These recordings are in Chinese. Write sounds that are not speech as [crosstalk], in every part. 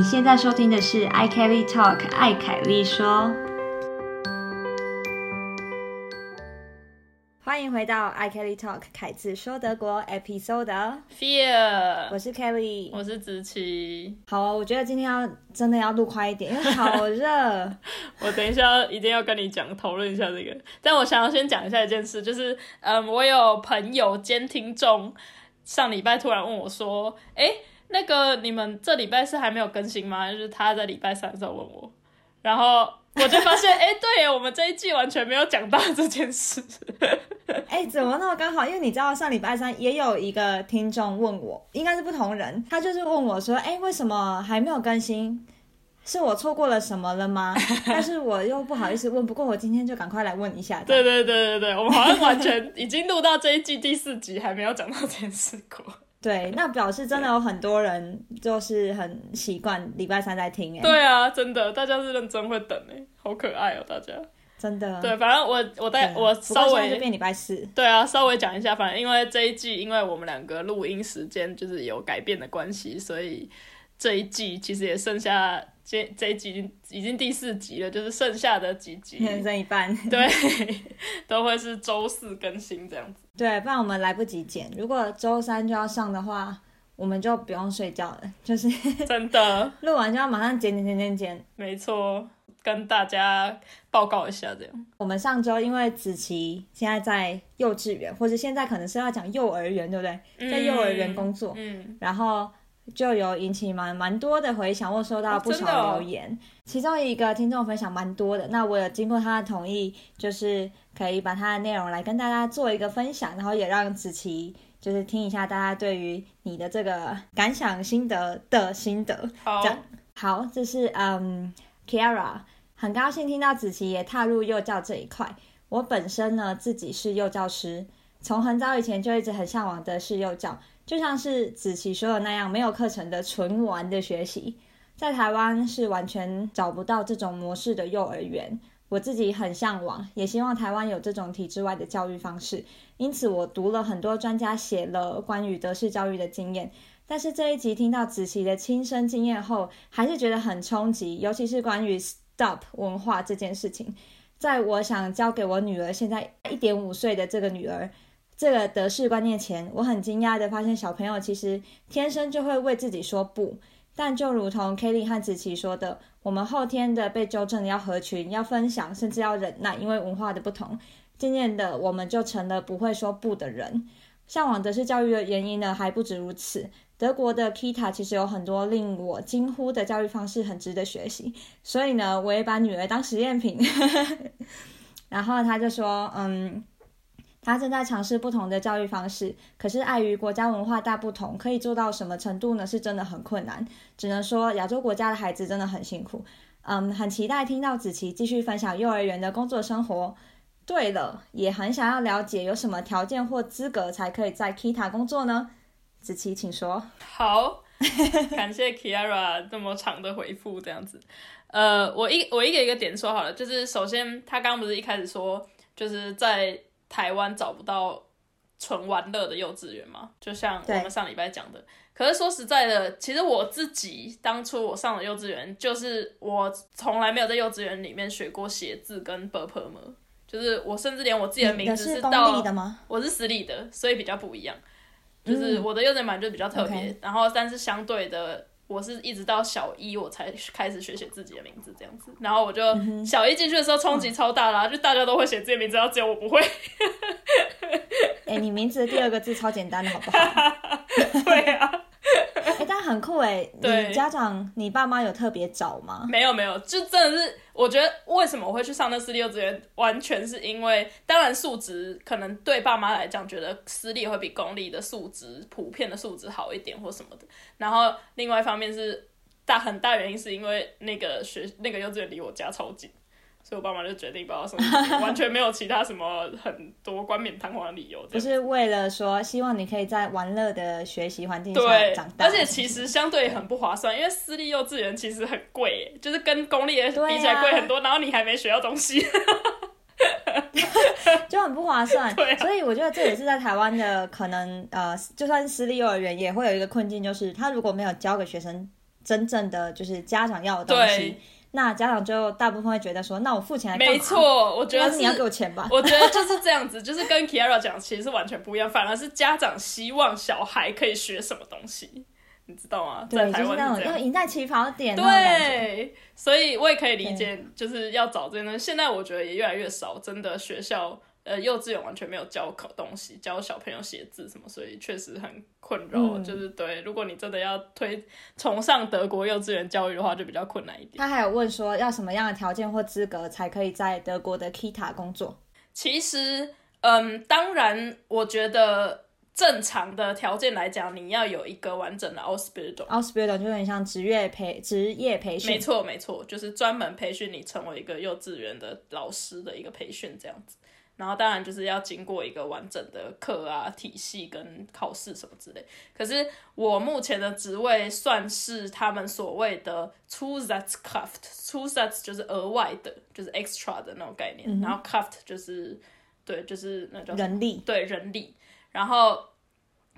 你现在收听的是 i Kelly Talk，艾凯丽说。欢迎回到 i Kelly Talk，凯子说德国 Episode。Fear，我是 Kelly，我是子琪。好啊，我觉得今天要真的要录快一点，因为 [laughs] 好热。我等一下一定要跟你讲讨论一下这个，但我想要先讲一下一件事，就是嗯，我有朋友兼听众上礼拜突然问我说：“哎，那个你们这礼拜是还没有更新吗？”就是他在礼拜三的时候问我，然后我就发现，哎，对耶，我们这一季完全没有讲到这件事。[laughs] 哎、怎么那么刚好？因为你知道上礼拜三也有一个听众问我，应该是不同人，他就是问我说：“哎、为什么还没有更新？是我错过了什么了吗？” [laughs] 但是我又不好意思问，不过我今天就赶快来问一下。对对对对对，我们好像完全 [laughs] 已经录到这一季第四集，还没有讲到这件事过。对，那表示真的有很多人就是很习惯礼拜三在听，哎，对啊，真的，大家是认真会等哎，好可爱哦，大家。真的。对，反正我我在，我稍微变礼拜四。对啊，稍微讲一下，反正因为这一季，因为我们两个录音时间就是有改变的关系，所以这一季其实也剩下这这一集已经已经第四集了，就是剩下的几集，人生一半，对，[laughs] 都会是周四更新这样子。对，不然我们来不及剪。如果周三就要上的话，我们就不用睡觉了，就是真的，录完就要马上剪剪剪剪剪。没错，跟大家报告一下这样。我们上周因为子琪现在在幼稚园，或者现在可能是要讲幼儿园，对不对？在幼儿园工作，嗯，然后就有引起蛮蛮多的回响，或收到不少留言。其中一个听众分享蛮多的，那我有经过他的同意，就是可以把他的内容来跟大家做一个分享，然后也让子琪就是听一下大家对于你的这个感想心得的心得。好这，样好，这是嗯 Kiara，很高兴听到子琪也踏入幼教这一块。我本身呢自己是幼教师，从很早以前就一直很向往的是幼教，就像是子琪说的那样，没有课程的纯玩的学习，在台湾是完全找不到这种模式的幼儿园。我自己很向往，也希望台湾有这种体制外的教育方式。因此，我读了很多专家写了关于德式教育的经验。但是这一集听到子琪的亲身经验后，还是觉得很冲击，尤其是关于 stop 文化这件事情。在我想教给我女儿现在一点五岁的这个女儿这个德式观念前，我很惊讶的发现，小朋友其实天生就会为自己说不。但就如同 Kelly 和子琪说的，我们后天的被纠正要合群、要分享，甚至要忍耐，因为文化的不同，渐渐的我们就成了不会说不的人。向往德式教育的原因呢，还不止如此。德国的 Kita 其实有很多令我惊呼的教育方式，很值得学习。所以呢，我也把女儿当实验品。[laughs] 然后他就说，嗯，他正在尝试不同的教育方式，可是碍于国家文化大不同，可以做到什么程度呢？是真的很困难。只能说亚洲国家的孩子真的很辛苦。嗯，很期待听到子琪继续分享幼儿园的工作生活。对了，也很想要了解有什么条件或资格才可以在 Kita 工作呢？子琪，请说。好，感谢 Kiara 这么长的回复，这样子。呃，我一我一个一个点说好了，就是首先他刚刚不是一开始说，就是在台湾找不到纯玩乐的幼稚园嘛，就像我对们上礼拜讲的。可是说实在的，其实我自己当初我上的幼稚园，就是我从来没有在幼稚园里面学过写字跟 b u r p m 就是我甚至连我自己的名字是到？我是私立的，所以比较不一样。就是我的幼稚园版就比较特别，然后但是相对的，我是一直到小一我才开始学写自己的名字这样子。然后我就、嗯小一进去的时候冲击超大啦，就大家都会写自己的名字，然后只有我不会。[laughs] 哎、你名字的第二个字超简单的，好不好？[laughs] 对啊，[laughs] 哎、但很酷哎！对你家长、你爸妈有特别找吗？没有没有，就真的是我觉得为什么我会去上那私立幼稚园，完全是因为当然素质可能对爸妈来讲，觉得私立会比公立的素质普遍的素质好一点或什么的。然后另外一方面是大很大原因是因为那个学那个幼稚园离我家超近。所以我爸妈就决定把我送进去，完全没有其他什么很多冠冕堂皇的理由。不是为了说希望你可以在玩乐的学习环境下对长，大，而且其实相对很不划算，因为私立幼稚园其实很贵，就是跟公立的比起来贵很多，然后你还没学到东西。[laughs] 就很不划算。[laughs] 啊所以我觉得这也是在台湾的可能呃，就算是私立幼儿园也会有一个困境，就是他如果没有教给学生真正的就是家长要的东西对。那家长就大部分会觉得说，那我付钱来干嘛没，错，我觉得是你要给我钱吧。我觉得就是这样子，[laughs] 就是跟 Kiara 讲其实是完全不一样，反而是家长希望小孩可以学什么东西，你知道吗？在对，台就是那湾是这样。种要赢在起跑点。对，所以我也可以理解，就是要找这些。现在我觉得也越来越少，真的学校呃幼稚园完全没有教考东西，教小朋友写字什么，所以确实很困扰。嗯就是对，如果你真的要推崇尚德国幼稚园教育的话，就比较困难一点。他还有问说，要什么样的条件或资格才可以在德国的 Kita 工作？其实，嗯，当然，我觉得正常的条件来讲，你要有一个完整的 Ausbildung。Ausbildung 就有点像职业培职业培训，没错，没错，就是专门培训你成为一个幼稚园的老师的一个培训这样子。然后当然就是要经过一个完整的课啊体系跟考试什么之类。可是我目前的职位算是他们所谓的 Zusatzkraft，Zusatz 就是额外的，就是 extra 的那种概念。然后 craft 就是对，就是那叫人力。对人力，然后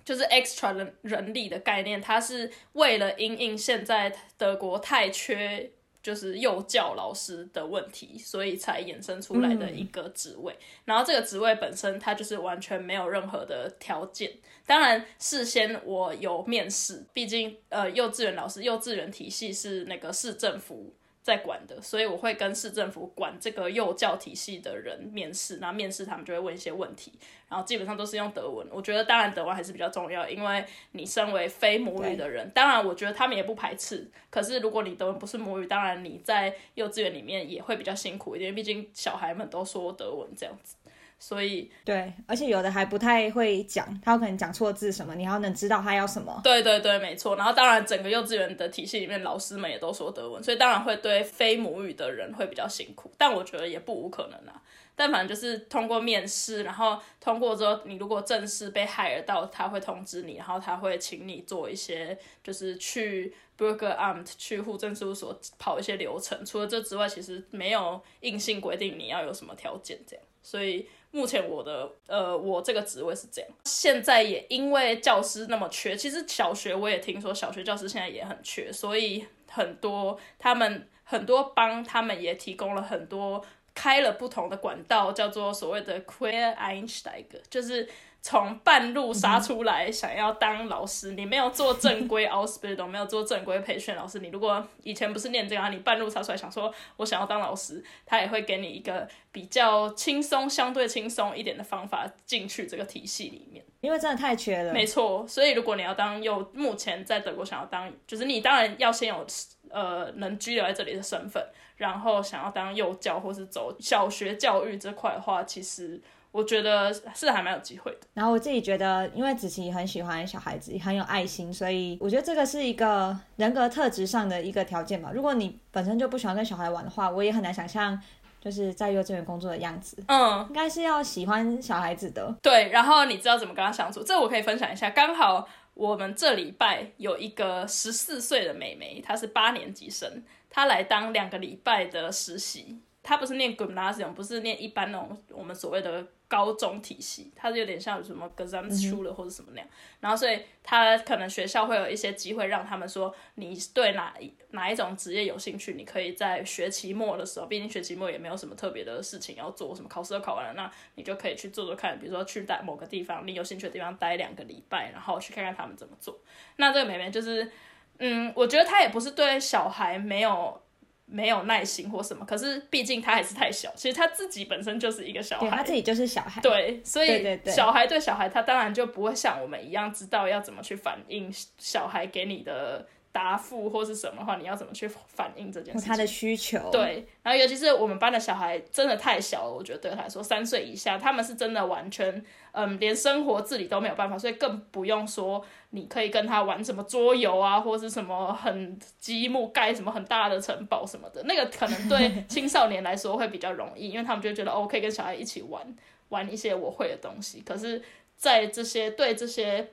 就是 extra 人人力的概念，它是为了因应现在德国太缺就是幼教老师的问题，所以才衍生出来的一个职位。然后这个职位本身它就是完全没有任何的条件，当然事先我有面试，毕竟呃幼稚园老师幼稚园体系是那个市政府。在管的，所以我会跟市政府管这个幼教体系的人面试，然后面试他们就会问一些问题，然后基本上都是用德文。我觉得当然德文还是比较重要，因为你身为非母语的人，当然我觉得他们也不排斥。可是如果你德文不是母语，当然你在幼稚园里面也会比较辛苦一点，毕竟小孩们都说德文这样子。所以，对，而且有的还不太会讲，他有可能讲错字什么，你还要能知道他要什么。对对对，没错。然后当然，整个幼稚园的体系里面，老师们也都说德文，所以当然会对非母语的人会比较辛苦。但我觉得也不无可能啊。但反正就是通过面试，然后通过之后，你如果正式被 hire 到，他会通知你，然后他会请你做一些，就是去 Bürgeramt 去户政事务所跑一些流程。除了这之外，其实没有硬性规定你要有什么条件这样。所以目前我的呃，我这个职位是这样。现在也因为教师那么缺，其实小学我也听说小学教师现在也很缺，所以很多他们很多帮他们也提供了很多开了不同的管道，叫做所谓的 queer Einsteiger，就是。从半路杀出来，想要当老师，你没有做正规 Ausbildung，没有做正规培训老师，你如果以前不是念这个，你半路杀出来想说我想要当老师，他也会给你一个比较轻松、相对轻松一点的方法进去这个体系里面。因为真的太缺了。没错，所以如果你要当幼，目前在德国想要当，就是你当然要先有呃能居留在这里的身份，然后想要当幼教或是走小学教育这块的话，其实。我觉得是还蛮有机会的。然后我自己觉得，因为子琪很喜欢小孩子，很有爱心，所以我觉得这个是一个人格特质上的一个条件吧。如果你本身就不喜欢跟小孩玩的话，我也很难想象就是在幼稚园工作的样子。嗯，应该是要喜欢小孩子的。对，然后你知道怎么跟他相处，这我可以分享一下。刚好我们这礼拜有一个十四岁的妹妹，她是八年级生，她来当两个礼拜的实习。她不是念 gymnasium，不是念一般那种我们所谓的。高中体系，它是有点像什么 Gesamtschule 或者什么那样，然后所以他可能学校会有一些机会让他们说，你对哪哪一种职业有兴趣，你可以在学期末的时候，毕竟学期末也没有什么特别的事情要做，什么考试都考完了，那你就可以去做做看，比如说去待某个地方，你有兴趣的地方待两个礼拜，然后去看看他们怎么做。那这个妹妹就是，嗯，我觉得她也不是对小孩没有。没有耐心或什么，可是毕竟他还是太小，其实他自己本身就是一个小孩，他自己就是小孩，对，所以小孩对小孩，他当然就不会像我们一样知道要怎么去反应小孩给你的答复或是什么话，你要怎么去反映这件事情，他的需求，对，然后尤其是我们班的小孩真的太小了，我觉得对他来说，三岁以下，他们是真的完全，嗯，连生活自理都没有办法，所以更不用说你可以跟他玩什么桌游啊，或是什么很积木盖什么很大的城堡什么的，那个可能对 [laughs] 青少年来说会比较容易，因为他们就觉得哦，可以跟小孩一起玩，玩一些我会的东西。可是，在这些对这些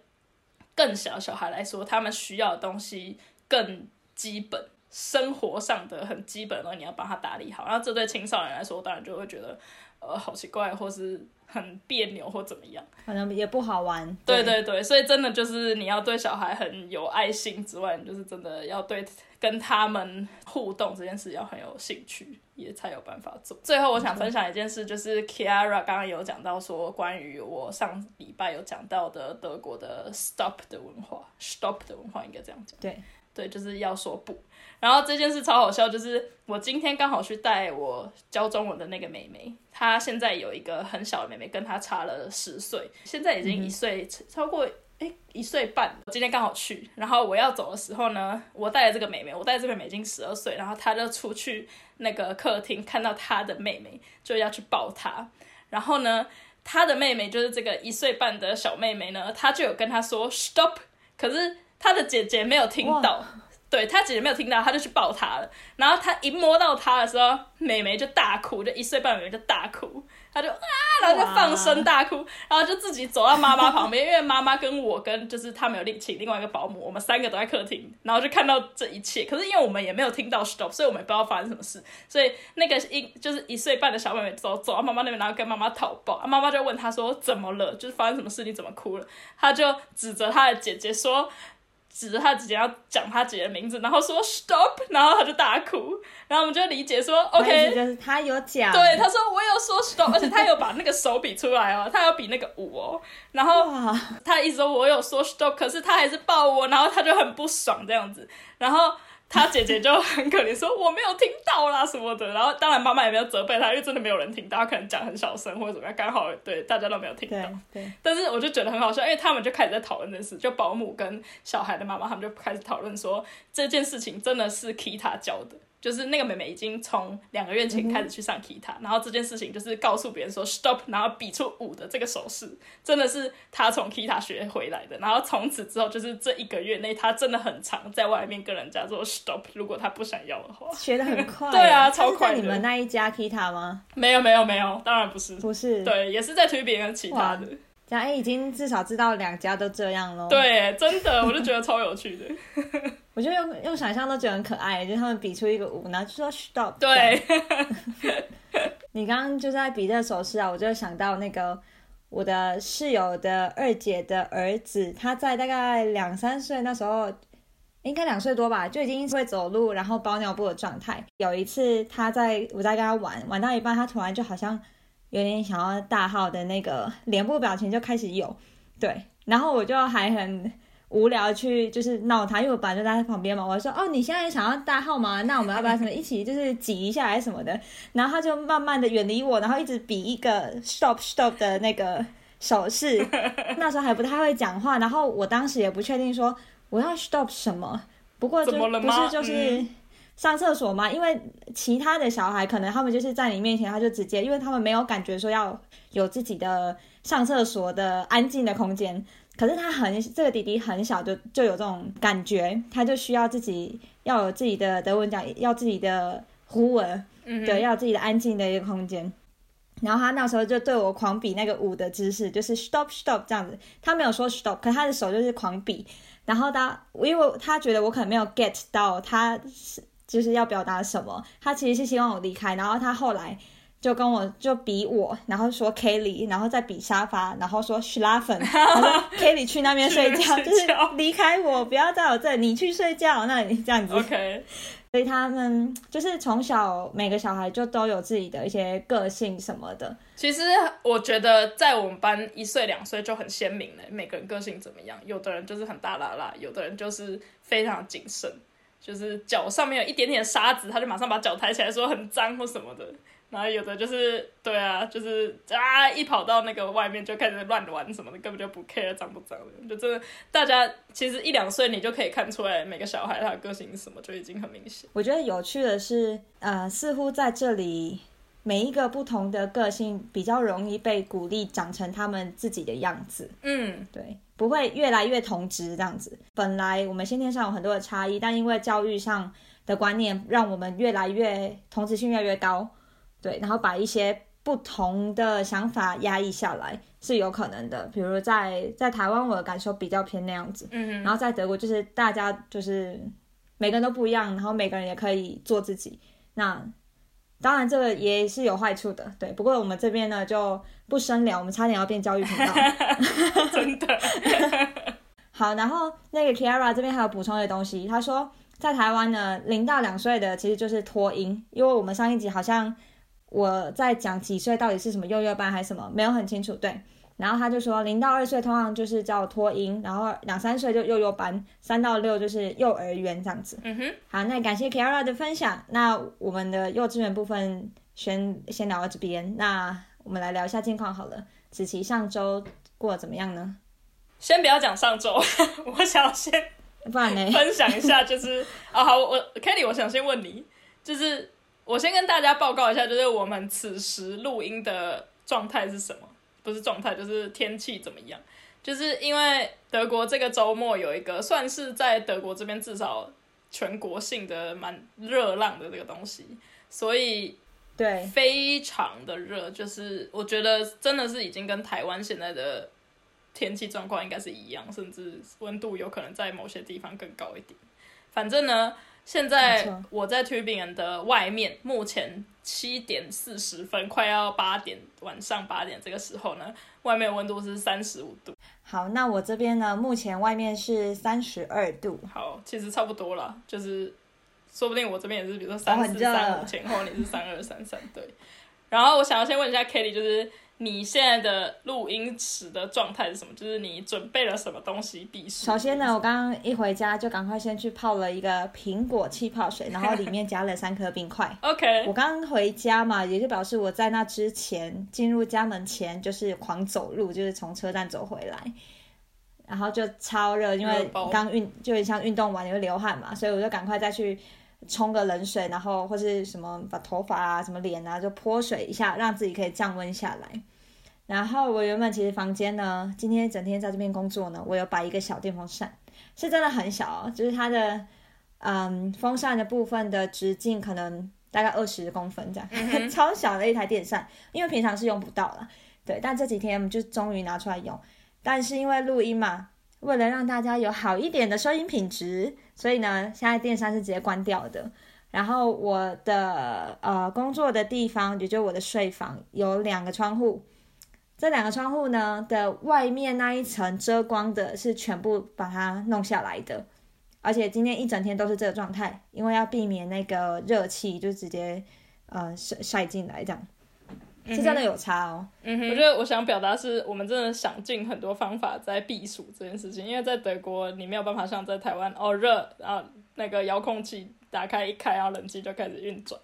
更小小孩来说，他们需要的东西更基本。生活上的很基本的，你要帮他打理好。然后这对青少年来说，当然就会觉得，呃好奇怪，或是很别扭或怎么样。可能也不好玩。对对对，所以真的就是你要对小孩很有爱心之外，你就是真的要对跟他们互动这件事要很有兴趣，也才有办法做。最后我想分享一件事，就是 Kiara 刚刚有讲到说，关于我上礼拜有讲到的德国的 Stop 的文化，Stop 的文化应该这样讲。对对，就是要说不。然后这件事超好笑，就是我今天刚好去带我教中文的那个妹妹，她现在有一个很小的妹妹，跟她差了十岁，现在已经一岁，超过哎一岁半。我今天刚好去，然后我要走的时候呢，我带了这个妹妹，我带着这个妹妹已经十二岁，然后她就出去那个客厅，看到她的妹妹就要去抱她，然后呢，她的妹妹就是这个一岁半的小妹妹呢，她就有跟她说 stop，可是她的姐姐没有听到。对他姐姐没有听到，他就去抱她了。然后他一摸到她的时候，妹妹就大哭，就一岁半妹妹就大哭，他就啊，然后就放声大哭，然后就自己走到妈妈旁边，因为妈妈跟我跟就是他们有另请另外一个保姆，我们三个都在客厅，然后就看到这一切。可是因为我们也没有听到 stop，所以我们也不知道发生什么事。所以那个一就是一岁半的小妹妹走走到妈妈那边，然后跟妈妈讨抱，妈妈就问她说怎么了，就是发生什么事，你怎么哭了？她就指责她的姐姐说。指着他姐姐要讲他姐姐的名字，然后说 stop，然后他就大哭，然后我们就理解说 OK，就是他有讲，对，他说我有说 stop，而且他有把那个手比出来哦，他有比那个五哦，然后他一直说我有说 stop，可是他还是抱我，然后他就很不爽这样子，然后。他姐姐就很可怜，说我没有听到啦什么的，然后当然妈妈也没有责备他，因为真的没有人听到，他可能讲很小声或者怎么样，刚好对大家都没有听到。对。但是我就觉得很好笑，因为他们就开始在讨论这件事，就保姆跟小孩的妈妈他们就开始讨论说这件事情真的是 Kita 教的。就是那个妹妹已经从两个月前开始去上 Kita，然后这件事情就是告诉别人说 stop，然后比出五的这个手势，真的是她从 Kita 学回来的。然后从此之后，就是这一个月内，她真的很常在外面跟人家说 stop，如果她不想要的话。学的很快。[laughs] 对啊，超快。你们那一家 Kita 吗？没有没有没有，当然不是。不是。对，也是在推别人其他的。这样哎，已经至少知道两家都这样喽。对，真的，我就觉得超有趣的。[laughs] 我觉得用用想象都觉得很可爱，就是他们比出一个五，然后就说 stop。对。[laughs] [laughs] 你刚刚就在比这个手势啊，我就想到那个我的室友的二姐的儿子，他在大概两三岁那时候，应该两岁多吧，就已经会走路，然后包尿布的状态。有一次他在我在跟他玩，玩到一半，他突然就好像。有点想要大号的那个脸部表情就开始有，对，然后我就还很无聊去就是闹他，因为我本来就在他旁边嘛，我说哦你现在想要大号吗？那我们要不要什么一起就是挤一下还是什么的？[laughs] 然后他就慢慢的远离我，然后一直比一个 stop stop 的那个手势，[laughs] 那时候还不太会讲话，然后我当时也不确定说我要 stop 什么，不过就不是就是。上厕所吗？因为其他的小孩可能他们就是在你面前，他就直接，因为他们没有感觉说要有自己的上厕所的安静的空间。可是他很这个弟弟很小就就有这种感觉，他就需要自己要有自己的德文讲，要自己的胡文，对，要自己的安静的一个空间。然后他那时候就对我狂比那个舞的姿势，就是 stop stop 这样子。他没有说 stop，可他的手就是狂比。然后他因为他觉得我可能没有 get 到他是。就是要表达什么？他其实是希望我离开，然后他后来就跟我就比我，然后说 Kelly，然后再比沙发，然后说 s h l a f e n 他说 [laughs] Kelly 去那边睡觉，就是离开我，不要在我这，你去睡觉，那你这样子。OK。所以他们就是从小每个小孩就都有自己的一些个性什么的。其实我觉得在我们班一岁两岁就很鲜明了，每个人个性怎么样？有的人就是很大啦啦，有的人就是非常谨慎。就是脚上面有一点点沙子，他就马上把脚抬起来说很脏或什么的。然后有的就是对啊，就是啊，一跑到那个外面就开始乱玩什么的，根本就不 care 脏不脏的。就真的，大家其实一两岁你就可以看出来每个小孩他的个性是什么，就已经很明显。我觉得有趣的是，呃，似乎在这里。每一个不同的个性比较容易被鼓励长成他们自己的样子。嗯，对，不会越来越同质这样子。本来我们先天上有很多的差异，但因为教育上的观念，让我们越来越同质性越来越高。对，然后把一些不同的想法压抑下来是有可能的。比如在在台湾，我的感受比较偏那样子。嗯，然后在德国，就是大家就是每个人都不一样，然后每个人也可以做自己。那当然这个也是有坏处的，对。不过我们这边呢就不深聊，我们差点要变教育频道。[laughs] 真的。[laughs] 好，然后那个 Kiara 这边还有补充的东西，他说在台湾呢，零到两岁的其实就是托婴，因为我们上一集好像我在讲几岁到底是什么幼幼班还是什么，没有很清楚，对。然后他就说，零到二岁通常就是叫托婴，然后两三岁就幼幼班，三到六就是幼儿园这样子。嗯哼。好，那感谢 Kiara 的分享。那我们的幼稚园部分先先聊到这边。那我们来聊一下近况好了。子琪上周过得怎么样呢？先不要讲上周，[laughs] 我想先不然呢？分享一下，就是啊，好，我 Kelly，我想先问你，就是我先跟大家报告一下，就是我们此时录音的状态是什么？不是状态，就是天气怎么样？就是因为德国这个周末有一个算是在德国这边至少全国性的蛮热浪的这个东西，所以对非常的热，就是我觉得真的是已经跟台湾现在的天气状况应该是一样，甚至温度有可能在某些地方更高一点。反正呢。现在我在 Tubingen 的外面，目前七点四十分，快要八点，晚上八点这个时候呢，外面温度是三十五度。好，那我这边呢，目前外面是三十二度。好，其实差不多了，就是说不定我这边也是，比如说三四三五前后，你是三二三三对。然后我想要先问一下 Kelly，就是。你现在的录音室的状态是什么？就是你准备了什么东西避暑？首先呢，我刚刚一回家就赶快先去泡了一个苹果气泡水，然后里面加了三颗冰块。[laughs] OK。我刚回家嘛，也就表示我在那之前进入家门前就是狂走路，就是从车站走回来，然后就超热，因为刚运就像运动完你会流汗嘛，所以我就赶快再去冲个冷水，然后或是什么把头发啊、什么脸啊就泼水一下，让自己可以降温下来。然后我原本其实房间呢，今天整天在这边工作呢，我有摆一个小电风扇，是真的很小，就是它的嗯风扇的部分的直径可能大概二十公分这样，[laughs] 超小的一台电扇，因为平常是用不到了，对，但这几天我们就终于拿出来用，但是因为录音嘛，为了让大家有好一点的收音品质，所以呢，现在电扇是直接关掉的。然后我的呃工作的地方，也就我的睡房，有两个窗户。这两个窗户呢的外面那一层遮光的是全部把它弄下来的，而且今天一整天都是这个状态，因为要避免那个热气就直接呃晒晒进来，这样是真的有差哦。嗯哼，我觉得我想表达是我们真的想尽很多方法在避暑这件事情，因为在德国你没有办法像在台湾哦热，然后那个遥控器打开一开，然后冷气就开始运转，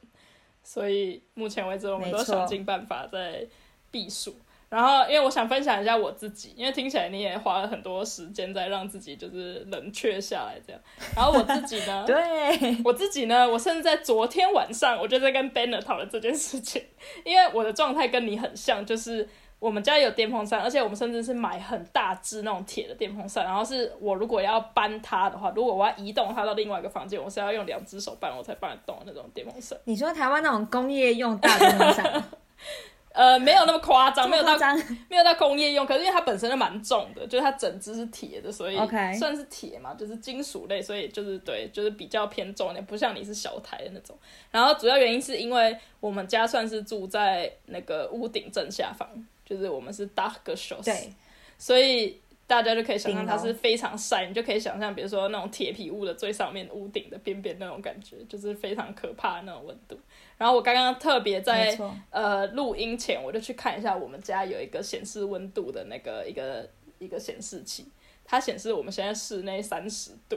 所以目前为止我们都想尽办法在避暑。然后，因为我想分享一下我自己，因为听起来你也花了很多时间在让自己就是冷却下来这样。然后我自己呢，[laughs] 对，我自己呢，我甚至在昨天晚上我就在跟 Banner 讨论这件事情，因为我的状态跟你很像，就是我们家有电风扇，而且我们甚至是买很大只那种铁的电风扇。然后是我如果要搬它的话，如果我要移动它到另外一个房间，我是要用两只手搬我才搬得动那种电风扇。你说台湾那种工业用大电风扇？[laughs] 呃，没有那么夸张，没有到 [laughs] 没有到工业用，可是因为它本身就蛮重的，就是它整只是铁的，所以算是铁嘛，就是金属类，所以就是对，就是比较偏重一点，不像你是小台的那种。然后主要原因是因为我们家算是住在那个屋顶正下方，就是我们是 dark s h o 对，所以。大家就可以想象它是非常晒，你就可以想象，比如说那种铁皮屋的最上面屋顶的边边那种感觉，就是非常可怕的那种温度。然后我刚刚特别在呃录音前，我就去看一下我们家有一个显示温度的那个一个一个显示器。它显示我们现在室内三十度，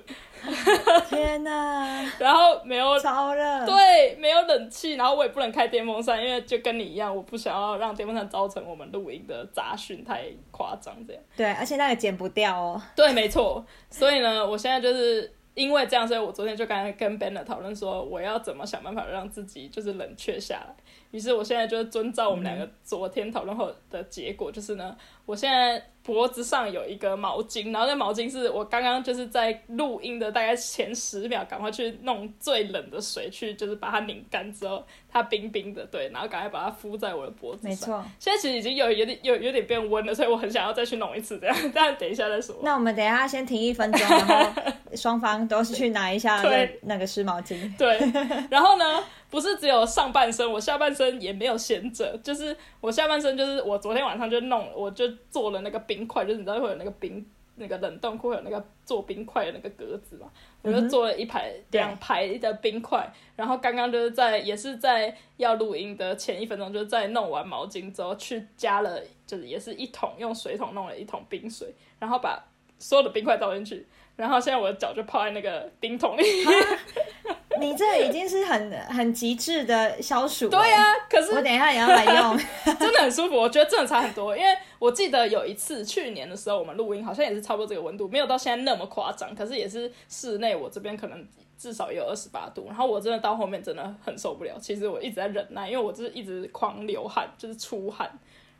天哪！[laughs] 然后没有超热，对，没有冷气，然后我也不能开电风扇，因为就跟你一样，我不想要让电风扇造成我们录音的杂讯太夸张，这样。对，而且那个剪不掉哦。对，没错。所以呢，我现在就是因为这样，所以我昨天就刚刚跟 Ben 讨论说，我要怎么想办法让自己就是冷却下来。于是我现在就是遵照我们两个昨天讨论后的结果，就是呢，我现在脖子上有一个毛巾，然后那毛巾是我刚刚就是在录音的大概前十秒，赶快去弄最冷的水去，就是把它拧干之后，它冰冰的，对，然后赶快把它敷在我的脖子上。没错。现在其实已经有有点有有点变温了，所以我很想要再去弄一次这样，[laughs] 但等一下再说。那我们等一下先停一分钟，然后 [laughs] 双方都是去拿一下那那个湿毛巾。对，[laughs] 然后呢？不是只有上半身，我下半身也没有闲着。就是我下半身，就是我昨天晚上就弄，我就做了那个冰块，就是你知道会有那个冰，那个冷冻库会有那个做冰块的那个格子嘛，我就做了一排两排的冰块。然后刚刚就是在也是在要录音的前一分钟，就是在弄完毛巾之后，去加了，就是也是一桶用水桶弄了一桶冰水，然后把所有的冰块倒进去。然后现在我的脚就泡在那个冰桶里。[laughs] 你这已经是很很极致的消暑。对呀，可是我等一下也要来用，[laughs] 真的很舒服。我觉得真的差很多，因为我记得有一次去年的时候，我们录音好像也是差不多这个温度，没有到现在那么夸张，可是也是室内，我这边可能至少也有二十八度。然后我真的到后面真的很受不了，其实我一直在忍耐，因为我就是一直狂流汗，就是出汗，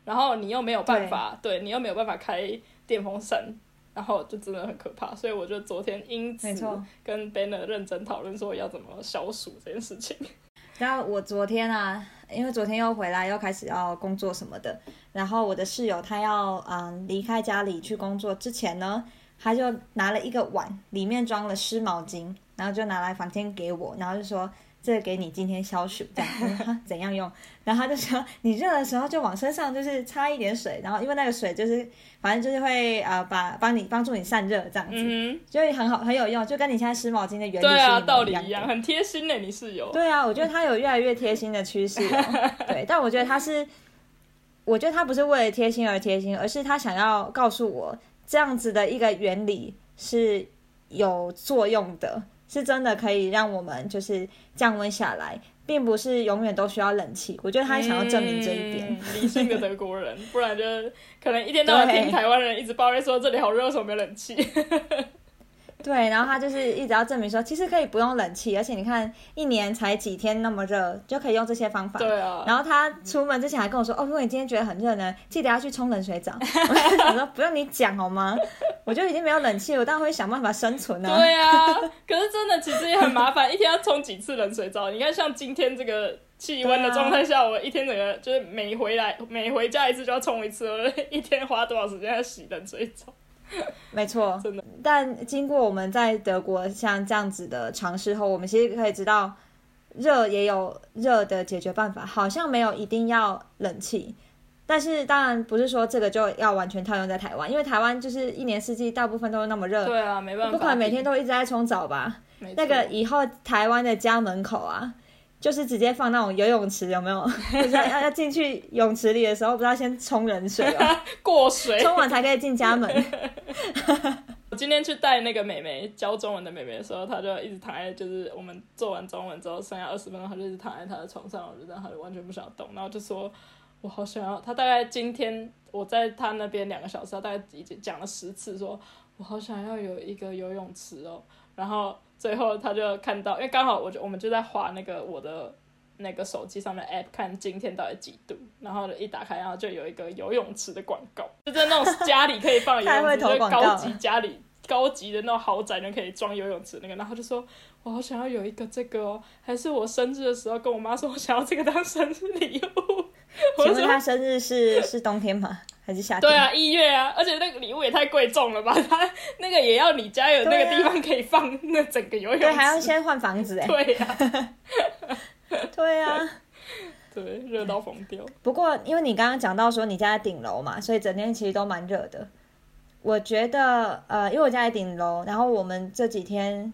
然后你又没有办法，对你又没有办法开电风扇。然后就真的很可怕，所以我就昨天因此跟 Banner 认真讨论说要怎么消暑这件事情。[laughs] 然后我昨天啊，因为昨天又回来又开始要工作什么的，然后我的室友他要嗯离开家里去工作之前呢，他就拿了一个碗，里面装了湿毛巾，然后就拿来房间给我，然后就说。这个给你今天消暑，这样 [laughs] 怎样用？然后他就说，你热的时候就往身上就是擦一点水，然后因为那个水就是反正就是会呃把帮你帮助你散热这样子，嗯就会很好很有用，就跟你现在湿毛巾的原理是一样。道理一样，很贴心的，你是有。对啊，我觉得他有越来越贴心的趋势。[laughs] 对，但我觉得他是，我觉得他不是为了贴心而贴心，而是他想要告诉我这样子的一个原理是有作用的。是真的可以让我们就是降温下来，并不是永远都需要冷气。我觉得他想要证明这一点。理性的德国人，不然就可能一天到晚听台湾人一直抱怨说这里好热，为什么没有冷气？对，然后他就是一直要证明说，其实可以不用冷气，而且你看一年才几天那么热，就可以用这些方法。对啊。然后他出门之前还跟我说：“哦，如果你今天觉得很热呢，记得要去冲冷水澡。[laughs] ”我说：“不用你讲好吗？我就已经没有冷气了，我当然会想办法生存啊。”对啊。[laughs] 可是真的其实也很麻烦，一天要冲几次冷水澡？你看像今天这个气温的状态下，我一天整个就是每回来每回家一次就要冲一次，我 [laughs] 一天花多少时间在洗冷水澡？[laughs] 没错，真的。但经过我们在德国像这样子的尝试后，我们其实可以知道，热也有热的解决办法，好像没有一定要冷气。但是当然不是说这个就要完全套用在台湾，因为台湾就是一年四季大部分都是那么热。对啊，没办法，不可能每天都一直在冲澡吧？那个以后台湾的家门口啊。就是直接放那种游泳池，有没有？[laughs] 就是要要进去泳池里的时候，不知道先冲冷水哦，[laughs] 过水，冲完才可以进家门。[laughs] 我今天去带那个美眉教中文的美眉的时候，她就一直躺在，就是我们做完中文之后，剩下二十分钟，她就一直躺在她的床上，我就让她完全不想动，然后就说，我好想要。她大概今天我在她那边两个小时，她大概已经讲了十次，说我好想要有一个游泳池哦，然后。最后他就看到，因为刚好我就我们就在划那个我的那个手机上的 app，看今天到底几度，然后一打开，然后就有一个游泳池的广告，就在那种家里可以放游泳池，就是高级家里高级的那种豪宅就可以装游泳池那个，然后就说我好想要有一个这个哦，还是我生日的时候跟我妈说我想要这个当生日礼物。请问他生日是是冬天吗？还是夏天？对啊，一月啊，而且那个礼物也太贵重了吧？[laughs] 他那个也要你家有那个地方可以放那整个游泳池，对，还要先换房子哎。对呀，[laughs] 对 [laughs] 热到疯掉。不过因为你刚刚讲到说你家在顶楼嘛，所以整天其实都蛮热的。我觉得呃，因为我家在顶楼，然后我们这几天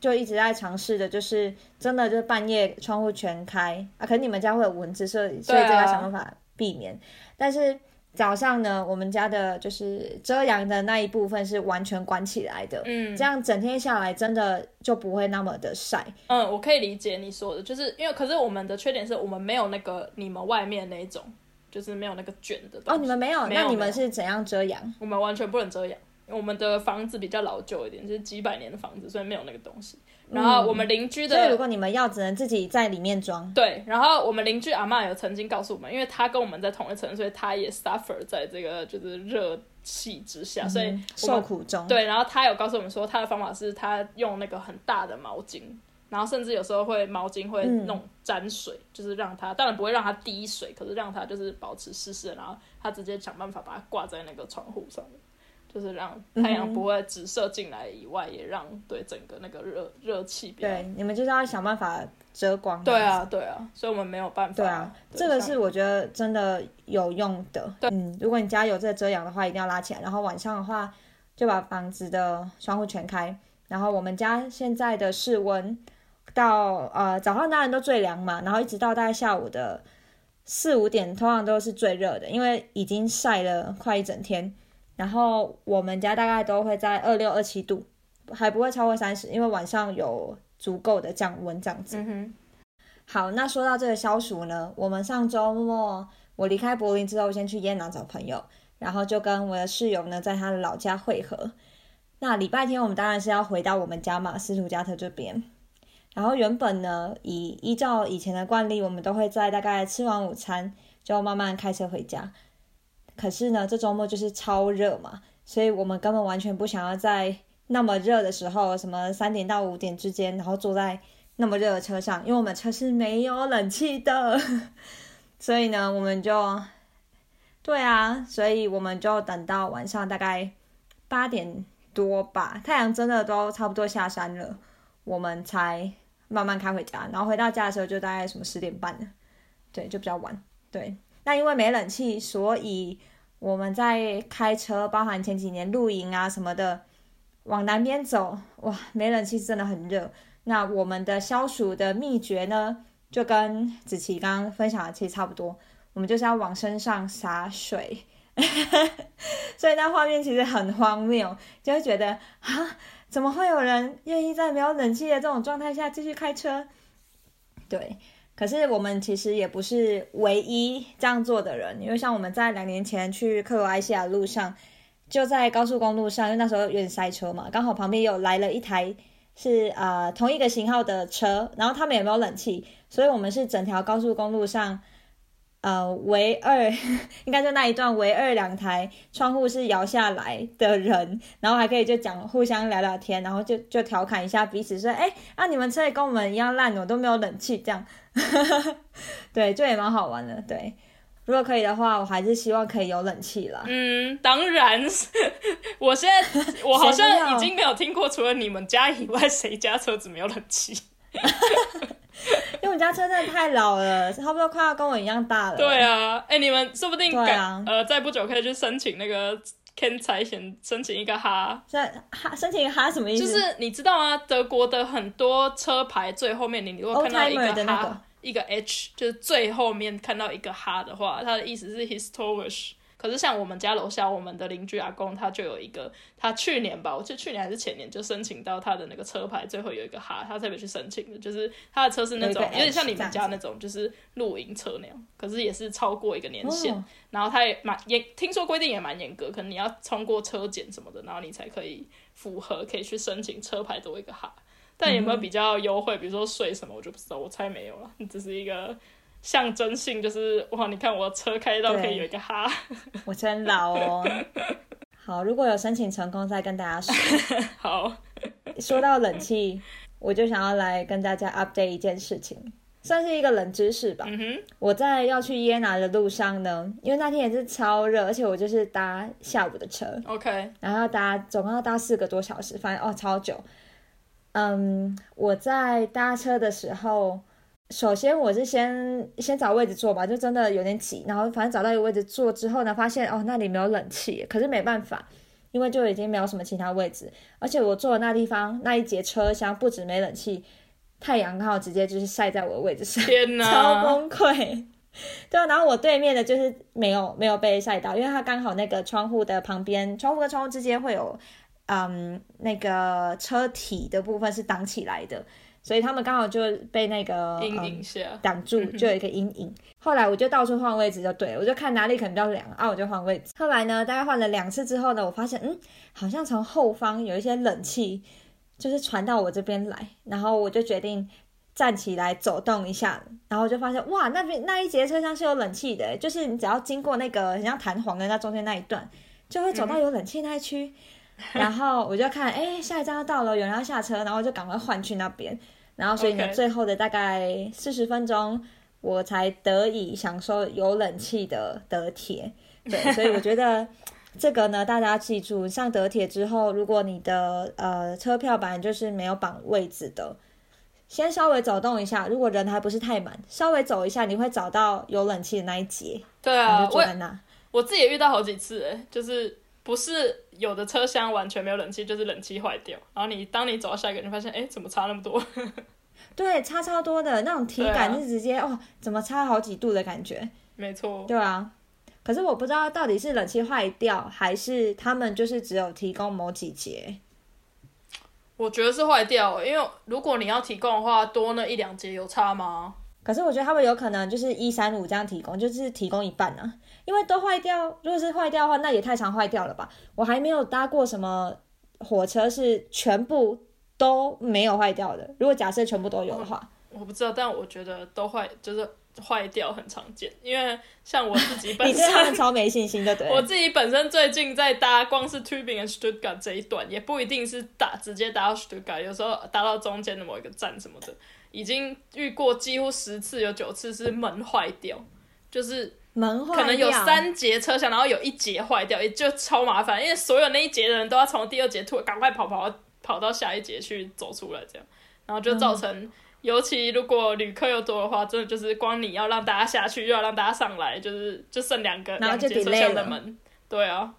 就一直在尝试的，就是真的就是半夜窗户全开啊，可能你们家会有蚊子，所以所以这个想办法避免，但是。早上呢，我们家的就是遮阳的那一部分是完全关起来的，嗯，这样整天下来真的就不会那么的晒。嗯，我可以理解你说的，就是因为可是我们的缺点是我们没有那个你们外面那种，就是没有那个卷的。哦，你们没有？那你们是怎样遮阳？我们完全不能遮阳，我们的房子比较老旧一点，就是几百年的房子，所以没有那个东西。然后我们邻居的，所以如果你们要，只能自己在里面装。对，然后我们邻居阿妈有曾经告诉我们，因为她跟我们在同一层，所以她也 suffer 在这个就是热气之下，所以受苦中。对，然后她有告诉我们说，她的方法是她用那个很大的毛巾，然后甚至有时候会毛巾会弄沾水，就是让它当然不会让它滴水，可是让它就是保持湿湿的，然后她直接想办法把它挂在那个窗户上面。就是让太阳不会直射进来以外，也让对整个那个热热气。对，你们就是要想办法遮光。对啊，对啊，所以我们没有办法。对啊，这个是我觉得真的有用的。嗯，如果你家有这个遮阳的话，一定要拉起来。然后晚上的话，就把房子的窗户全开。然后我们家现在的室温到呃早上当然都最凉嘛，然后一直到大概下午的四五点，通常都是最热的，因为已经晒了快一整天。然后我们家大概都会在二六二七度，还不会超过三十，因为晚上有足够的降温这样子。好，那说到这个消暑呢，我们上周末我离开柏林之后，先去耶拿找朋友，然后就跟我的室友呢在他的老家会合。那礼拜天我们当然是要回到我们家嘛，斯图加特这边。然后原本呢，以依照以前的惯例，我们都会在大概吃完午餐就慢慢开车回家。可是呢，这周末就是超热嘛，所以我们根本完全不想要在那么热的时候，什么三点到五点之间，然后坐在那么热的车上，因为我们车是没有冷气的。[laughs] 所以呢，我们就，对啊，所以我们就等到晚上大概八点多吧，太阳真的都差不多下山了，我们才慢慢开回家。然后回到家的时候就大概什么十点半了，对，就比较晚。对，那因为没冷气，所以。我们在开车，包含前几年露营啊什么的，往南边走，哇，没冷气真的很热。那我们的消暑的秘诀呢，就跟子琪刚刚分享的其实差不多，我们就是要往身上洒水。[laughs] 所以那画面其实很荒谬，就会觉得啊，怎么会有人愿意在没有冷气的这种状态下继续开车？对。可是我们其实也不是唯一这样做的人，因为像我们在两年前去克罗埃西亚路上，就在高速公路上，因为那时候有点塞车嘛，刚好旁边有来了一台是啊同一个型号的车，然后他们也没有冷气，所以我们是整条高速公路上。呃，唯二 [laughs] 应该就那一段唯二两台窗户是摇下来的人，然后还可以就讲互相聊聊天，然后就就调侃一下彼此说，哎，啊你们车也跟我们一样烂，我都没有冷气这样，[laughs] 对，就也蛮好玩的。对，如果可以的话，我还是希望可以有冷气啦。嗯，当然，[laughs] 我现在我好像已经没有听过除了你们家以外，谁家车子没有冷气。[laughs] 因为我们家车真的太老了，差不多快要跟我一样大了。对啊，哎，你们说不定啊，呃，再不久可以去申请那个 Ken 财险，申请一个哈。哈，申请一个哈什么意思？就是你知道啊，德国的很多车牌最后面，你如果看到一个哈，一个 H，就是最后面看到一个哈的话，它的意思是 historisch。可是像我们家楼下，我们的邻居阿公他就有一个，他去年吧，我记得去年还是前年就申请到他的那个车牌，最后有一个哈，他特别去申请的，就是他的车是那种有点像你们家那种，就是露营车那样，可是也是超过一个年限，然后他也蛮严，听说规定也蛮严格，可能你要通过车检什么的，然后你才可以符合，可以去申请车牌多一个哈。但有没有比较优惠？比如说税什么，我就不知道，我猜没有了，只是一个。象征性就是哇！你看我车开到可以有一个哈，我真老哦。[laughs] 好，如果有申请成功，再跟大家说。[laughs] 好，说到冷气，我就想要来跟大家 update 一件事情，算是一个冷知识吧。嗯哼，我在要去耶拿的路上呢，因为那天也是超热，而且我就是搭下午的车，OK，然后要搭总共要搭四个多小时，反正哦超久。嗯，我在搭车的时候。首先我是先先找位置坐吧，就真的有点挤，然后反正找到一个位置坐之后呢，发现哦那里没有冷气，可是没办法，因为就已经没有什么其他位置，而且我坐的那地方那一节车厢不止没冷气，太阳刚好直接就是晒在我的位置上，天哪，超崩溃。[laughs] 对啊，然后我对面的就是没有没有被晒到，因为它刚好那个窗户的旁边，窗户跟窗户之间会有嗯那个车体的部分是挡起来的。所以他们刚好就被那个阴影下挡住，就有一个阴影。后来我就到处换位置，就对我就看哪里可能比较凉啊，我就换位置。后来呢，大概换了两次之后呢，我发现嗯，好像从后方有一些冷气就是传到我这边来，然后我就决定站起来走动一下，然后就发现哇，那边那一节车厢是有冷气的，就是你只要经过那个很像弹簧的那中间那一段，就会走到有冷气那一区。[laughs] 然后我就看，哎，下一站要到了，有人要下车，然后就赶快换去那边。然后所以呢，最后的大概四十分钟，我才得以享受有冷气的德铁。对，[laughs] 所以我觉得这个呢，大家记住，上德铁之后，如果你的呃车票板就是没有绑位置的，先稍微走动一下，如果人还不是太满，稍微走一下，你会找到有冷气的那一节。对啊，就坐在那。我自己也遇到好几次，哎，就是不是有的车厢完全没有冷气，就是冷气坏掉，然后你当你走到下一个，你发现，哎，怎么差那么多？对，差超多的那种体感是直接哦，怎么差好几度的感觉？没错。对啊。可是我不知道到底是冷气坏掉，还是他们就是只有提供某几节。我觉得是坏掉，因为如果你要提供的话，多那一两节有差吗？可是我觉得他们有可能就是一三五这样提供，就是提供一半啊。因为都坏掉，如果是坏掉的话，那也太常坏掉了吧？我还没有搭过什么火车是全部都没有坏掉的。如果假设全部都有的话，我不知道，但我觉得都坏就是。坏掉很常见，因为像我自己本身，[laughs] 你对他们超没信心的，对。我自己本身最近在搭，光是 Tubing and Stuttgart 这一段，也不一定是搭直接搭到 Stuttgart，有时候搭到中间的某一个站什么的，已经遇过几乎十次有九次是门坏掉，就是门坏可能有三节车厢，然后有一节坏掉，也就超麻烦，因为所有那一节的人都要从第二节突赶快跑跑跑到下一节去走出来，这样，然后就造成。尤其如果旅客又多的话，真的就是光你要让大家下去，又要让大家上来，就是就剩两个两节车厢的门，对啊，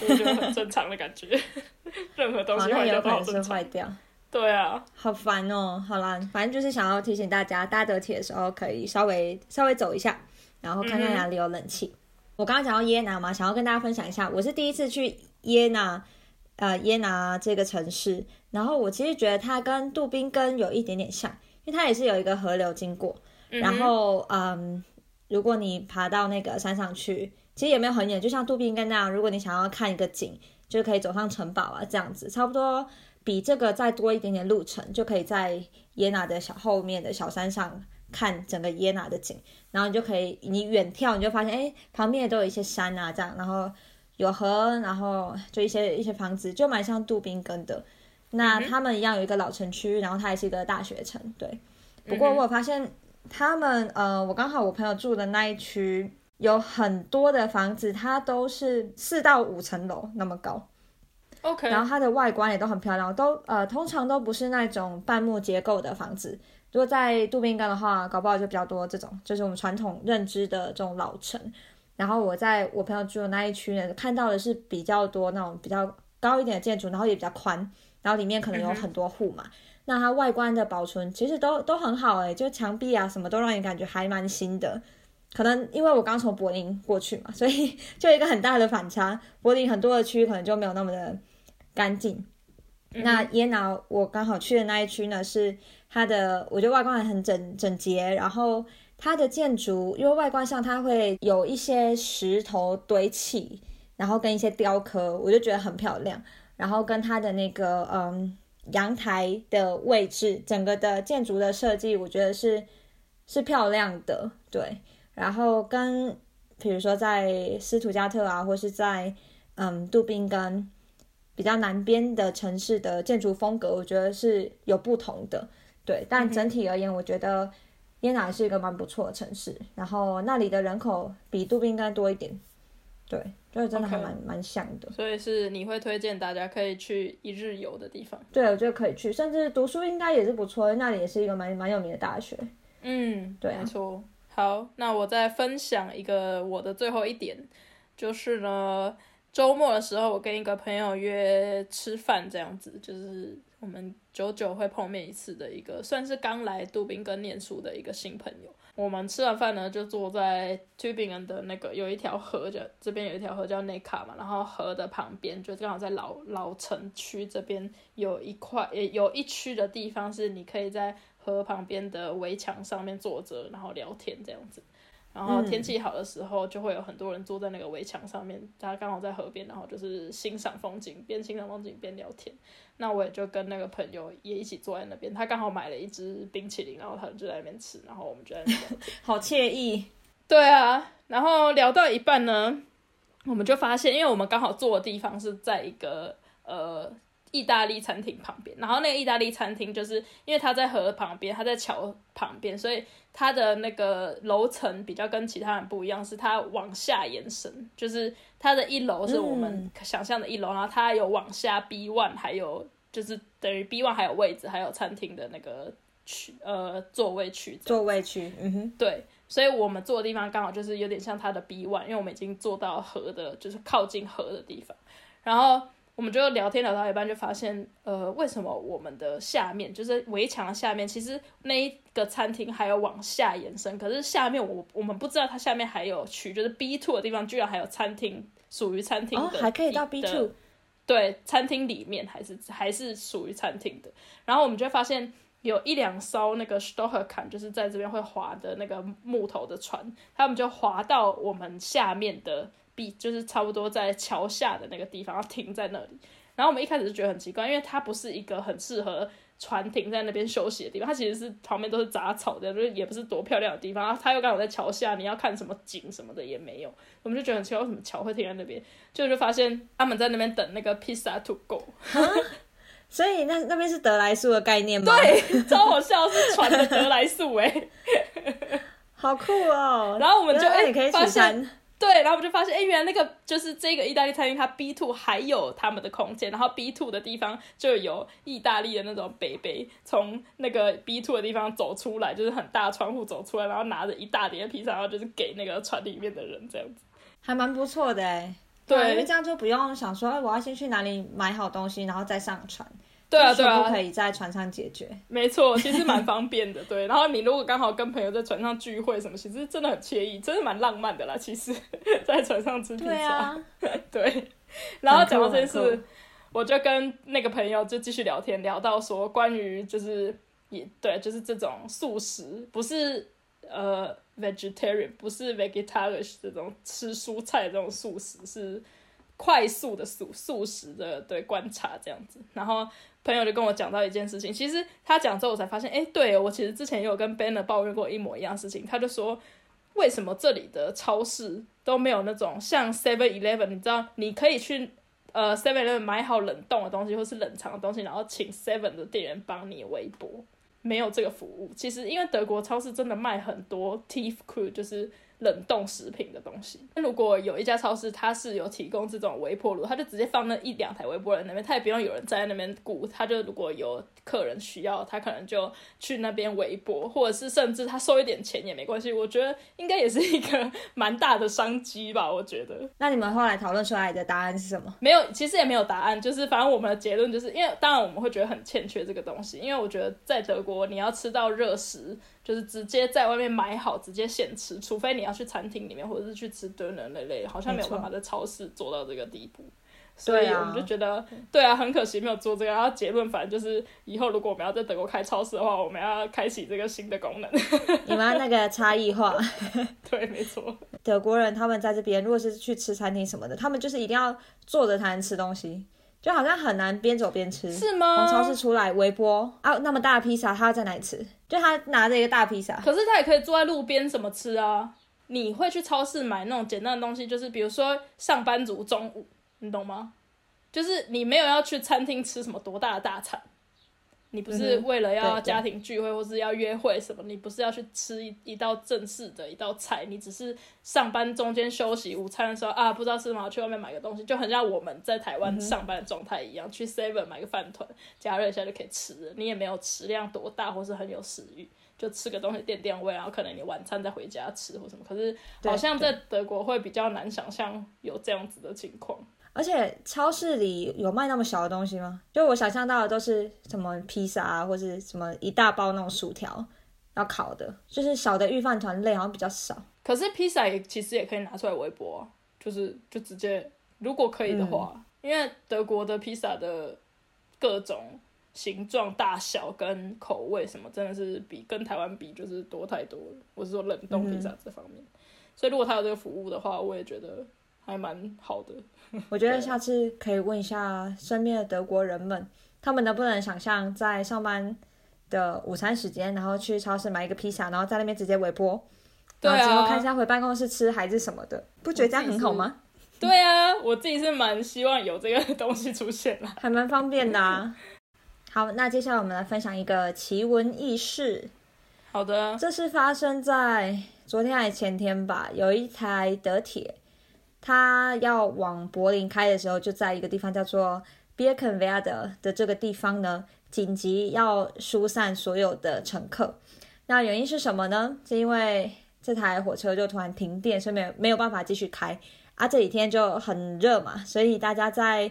我觉得很正常的感觉。[laughs] 任何东西坏掉都好正常。对啊，好烦哦。好啦，反正就是想要提醒大家，搭德铁的时候可以稍微稍微走一下，然后看看哪里有冷气。我刚刚讲到耶拿嘛，想要跟大家分享一下，我是第一次去耶拿，呃，耶拿这个城市。然后我其实觉得它跟杜宾根有一点点像，因为它也是有一个河流经过。然后，嗯，如果你爬到那个山上去，其实也没有很远，就像杜宾根那样。如果你想要看一个景，就可以走上城堡啊，这样子，差不多比这个再多一点点路程，就可以在耶拿的小后面的小山上看整个耶拿的景。然后你就可以，你远眺，你就发现，哎，旁边也都有一些山啊，这样，然后有河，然后就一些一些房子，就蛮像杜宾根的。那他们一样有一个老城区，然后它也是一个大学城，对。不过我发现他们，呃，我刚好我朋友住的那一区有很多的房子，它都是四到五层楼那么高。OK。然后它的外观也都很漂亮，都呃通常都不是那种半木结构的房子。如果在杜宾根的话，搞不好就比较多这种，就是我们传统认知的这种老城。然后我在我朋友住的那一区呢，看到的是比较多那种比较高一点的建筑，然后也比较宽。然后里面可能有很多户嘛，那它外观的保存其实都都很好诶，就墙壁啊什么都让你感觉还蛮新的。可能因为我刚从柏林过去嘛，所以 [laughs] 就一个很大的反差。柏林很多的区可能就没有那么的干净。那耶拿我刚好去的那一区呢，是它的，我觉得外观还很整整洁。然后它的建筑，因为外观上它会有一些石头堆砌，然后跟一些雕刻，我就觉得很漂亮。然后跟它的那个嗯阳台的位置，整个的建筑的设计，我觉得是是漂亮的，对。然后跟比如说在斯图加特啊，或是在嗯杜宾根比较南边的城市的建筑风格，我觉得是有不同的，对。但整体而言，我觉得耶拿是一个蛮不错的城市，然后那里的人口比杜宾应该多一点，对。就真的还蛮蛮像的，所以是你会推荐大家可以去一日游的地方。对，我觉得可以去，甚至读书应该也是不错，那里也是一个蛮蛮有名的大学。嗯，对，没错。好，那我再分享一个我的最后一点，就是呢，周末的时候我跟一个朋友约吃饭，这样子，就是我们久久会碰面一次的一个，算是刚来杜宾根念书的一个新朋友。我们吃完饭呢，就坐在 Tubingen 的那个有一条河，叫这边有一条河叫内卡嘛，然后河的旁边就刚好在老老城区这边有一块也，有一区的地方是你可以在河旁边的围墙上面坐着，然后聊天这样子。然后天气好的时候，就会有很多人坐在那个围墙上面，大家刚好在河边，然后就是欣赏风景，边欣赏风景边聊天。那我也就跟那个朋友也一起坐在那边，他刚好买了一支冰淇淋，然后他就在那边吃，然后我们就在那边聊天。[laughs] 好惬意。对啊，然后聊到一半呢，我们就发现，因为我们刚好坐的地方是在一个呃意大利餐厅旁边，然后那个意大利餐厅就是因为它在河旁边，它在桥旁边，所以它的那个楼层比较跟其他人不一样，是它往下延伸，就是它的一楼是我们想象的一楼，然后它有往下 B one，还有就是等于 B one 还有位置，还有餐厅的那个区呃座位区，座位区，嗯哼，对。所以我们坐的地方刚好就是有点像它的 B one，因为我们已经坐到河的，就是靠近河的地方。然后我们就聊天聊到一半，就发现，呃，为什么我们的下面就是围墙的下面，其实那一个餐厅还有往下延伸，可是下面我我们不知道它下面还有区，就是 B two 的地方居然还有餐厅，属于餐厅的，还可以到 B two，对，餐厅里面还是还是属于餐厅的。然后我们就发现。有一两艘那个 s t o h e r 坎，就是在这边会划的那个木头的船，他们就划到我们下面的壁，就是差不多在桥下的那个地方，要停在那里。然后我们一开始就觉得很奇怪，因为它不是一个很适合船停在那边休息的地方，它其实是旁边都是杂草的，就是也不是多漂亮的地方。然后它又刚好在桥下，你要看什么景什么的也没有。我们就觉得很奇怪，为什么桥会停在那边？就就发现他们在那边等那个 pizza to go。所以那那边是德莱素的概念吗？对，超好笑，是船的德莱素哎，[laughs] 好酷哦！然后我们就哎发现，对，然后我们就发现，哎，原来那个就是这个意大利餐厅，它 B two 还有他们的空间，然后 B two 的地方就有意大利的那种北北从那个 B two 的地方走出来，就是很大窗户走出来，然后拿着一大叠披萨，然后就是给那个船里面的人这样子，还蛮不错的哎。对，因为这样就不用想说，哎，我要先去哪里买好东西，然后再上船。对啊，对啊，可以在船上解决。没错，其实蛮方便的。对，[laughs] 然后你如果刚好跟朋友在船上聚会什么，其实真的很惬意，真的蛮浪漫的啦。其实，[laughs] 在船上吃披萨，[laughs] 对。然后讲到这件事，我就跟那个朋友就继续聊天，聊到说关于就是也对，就是这种素食，不是呃 vegetarian，不是 vegetarian 这种吃蔬菜这种素食，是快速的素素食的对观察这样子，然后。朋友就跟我讲到一件事情，其实他讲之后我才发现，哎，对我其实之前也有跟 Banner 抱怨过一模一样事情。他就说，为什么这里的超市都没有那种像 Seven Eleven？你知道，你可以去呃 Seven Eleven 买好冷冻的东西或是冷藏的东西，然后请 Seven 的店员帮你微波，没有这个服务。其实因为德国超市真的卖很多 Tief Crew，就是。冷冻食品的东西，那如果有一家超市，它是有提供这种微波炉，它就直接放那一两台微波炉那边，它也不用有人在那边顾，它就如果有客人需要，他可能就去那边微波，或者是甚至他收一点钱也没关系。我觉得应该也是一个蛮大的商机吧。我觉得。那你们后来讨论出来的答案是什么？没有，其实也没有答案，就是反正我们的结论就是因为当然我们会觉得很欠缺这个东西，因为我觉得在德国你要吃到热食。就是直接在外面买好，直接现吃，除非你要去餐厅里面，或者是去吃炖人那类，好像没有办法在超市做到这个地步。所以我们就觉得，对啊，很可惜没有做这个。然后结论反正就是，以后如果我们要在德国开超市的话，我们要开启这个新的功能。你们那个差异化，[laughs] 对，没错。德国人他们在这边，如果是去吃餐厅什么的，他们就是一定要坐着才能吃东西。就好像很难边走边吃，是吗？从超市出来微波啊，那么大的披萨，他要在哪里吃？就他拿着一个大披萨，可是他也可以坐在路边怎么吃啊？你会去超市买那种简单的东西，就是比如说上班族中午，你懂吗？就是你没有要去餐厅吃什么多大的大餐。你不是为了要家庭聚会或是要约会什么？你不是要去吃一一道正式的一道菜？你只是上班中间休息午餐的时候啊，不知道吃什么，去外面买个东西，就很像我们在台湾上班的状态一样，去 Seven 买个饭团，加热一下就可以吃了。你也没有食量多大，或是很有食欲，就吃个东西垫垫胃，然后可能你晚餐再回家吃或什么。可是好像在德国会比较难想象有这样子的情况。而且超市里有卖那么小的东西吗？就我想象到的都是什么披萨啊，或是什么一大包那种薯条要烤的，就是小的预饭团类好像比较少。可是披萨也其实也可以拿出来微波，就是就直接如果可以的话，因为德国的披萨的各种形状、大小跟口味什么，真的是比跟台湾比就是多太多了。我是说冷冻披萨这方面。所以如果他有这个服务的话，我也觉得还蛮好的。[laughs] 我觉得下次可以问一下身边的德国人们，他们能不能想象在上班的午餐时间，然后去超市买一个披萨，然后在那边直接微波，对然后之后啊看一下回办公室吃还是什么的，不觉得这样很好吗？对啊，我自己是蛮希望有这个东西出现啦。还蛮方便的啊。[laughs] 好，那接下来我们来分享一个奇闻异事。好的，这是发生在昨天还是前天吧？有一台德铁，他要往柏林开的时候，就在一个地方叫做 Birkenwerder 的这个地方呢，紧急要疏散所有的乘客。那原因是什么呢？是因为这台火车就突然停电，所以没有没有办法继续开。啊，这几天就很热嘛，所以大家在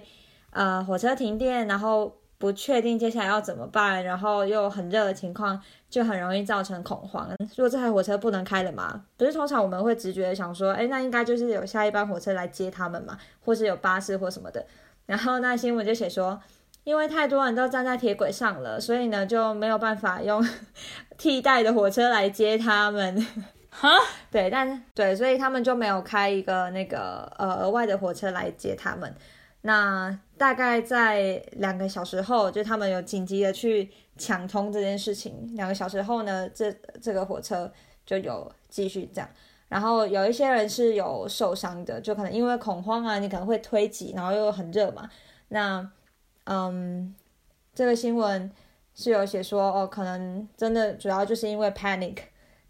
呃火车停电，然后不确定接下来要怎么办，然后又很热的情况，就很容易造成恐慌。如果这台火车不能开了嘛，不是通常我们会直觉地想说，哎，那应该就是有下一班火车来接他们嘛，或是有巴士或什么的。然后那新闻就写说，因为太多人都站在铁轨上了，所以呢就没有办法用 [laughs] 替代的火车来接他们。哈，对，但对，所以他们就没有开一个那个呃额外的火车来接他们。那大概在两个小时后，就他们有紧急的去抢通这件事情。两个小时后呢，这这个火车就有继续这样。然后有一些人是有受伤的，就可能因为恐慌啊，你可能会推挤，然后又很热嘛。那嗯，这个新闻是有写说，哦，可能真的主要就是因为 panic。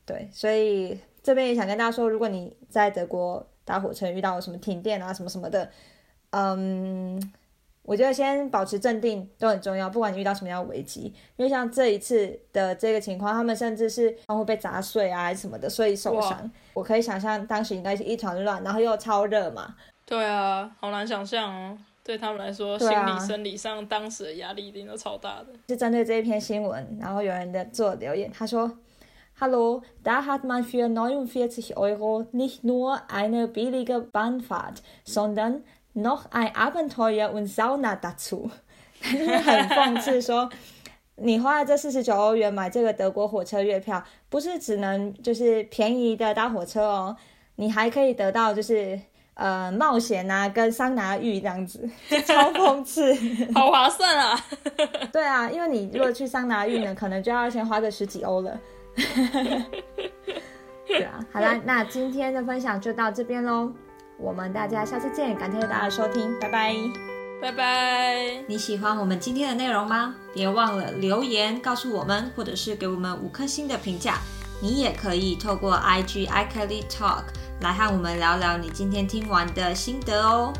对，所以这边也想跟大家说，如果你在德国搭火车遇到什么停电啊、什么什么的，嗯，我觉得先保持镇定都很重要，不管你遇到什么样的危机。因为像这一次的这个情况，他们甚至是窗户被砸碎啊，什么的，所以受伤。我可以想象当时应该是一团乱，然后又超热嘛。对啊，好难想象哦。对他们来说，心理、生理上当时的压力一定都超大的。是针对这一篇新闻，然后有人的做留言，他说：“Hello, da hat man für 49 Euro nicht nur eine billige Bahnfahrt, sondern noch ein Abenteuer und Sauna dazu。”他就是很讽刺说，[laughs] 你花了这四十九欧元买这个德国火车月票，不是只能就是便宜的搭火车哦，你还可以得到就是呃冒险啊跟桑拿浴这样子，[laughs] 超讽刺。[laughs] 好划算啊！对啊，因为你如果去桑拿浴呢，可能就要先花个十几欧了。对啊，好啦，那今天的分享就到这边喽，我们大家下次见，感谢大家收听，拜拜。拜拜。你喜欢我们今天的内容吗？别忘了留言告诉我们，或者是给我们五颗星的评价。你也可以透过 IG i k e l y Talk 来和我们聊聊你今天听完的心得哦。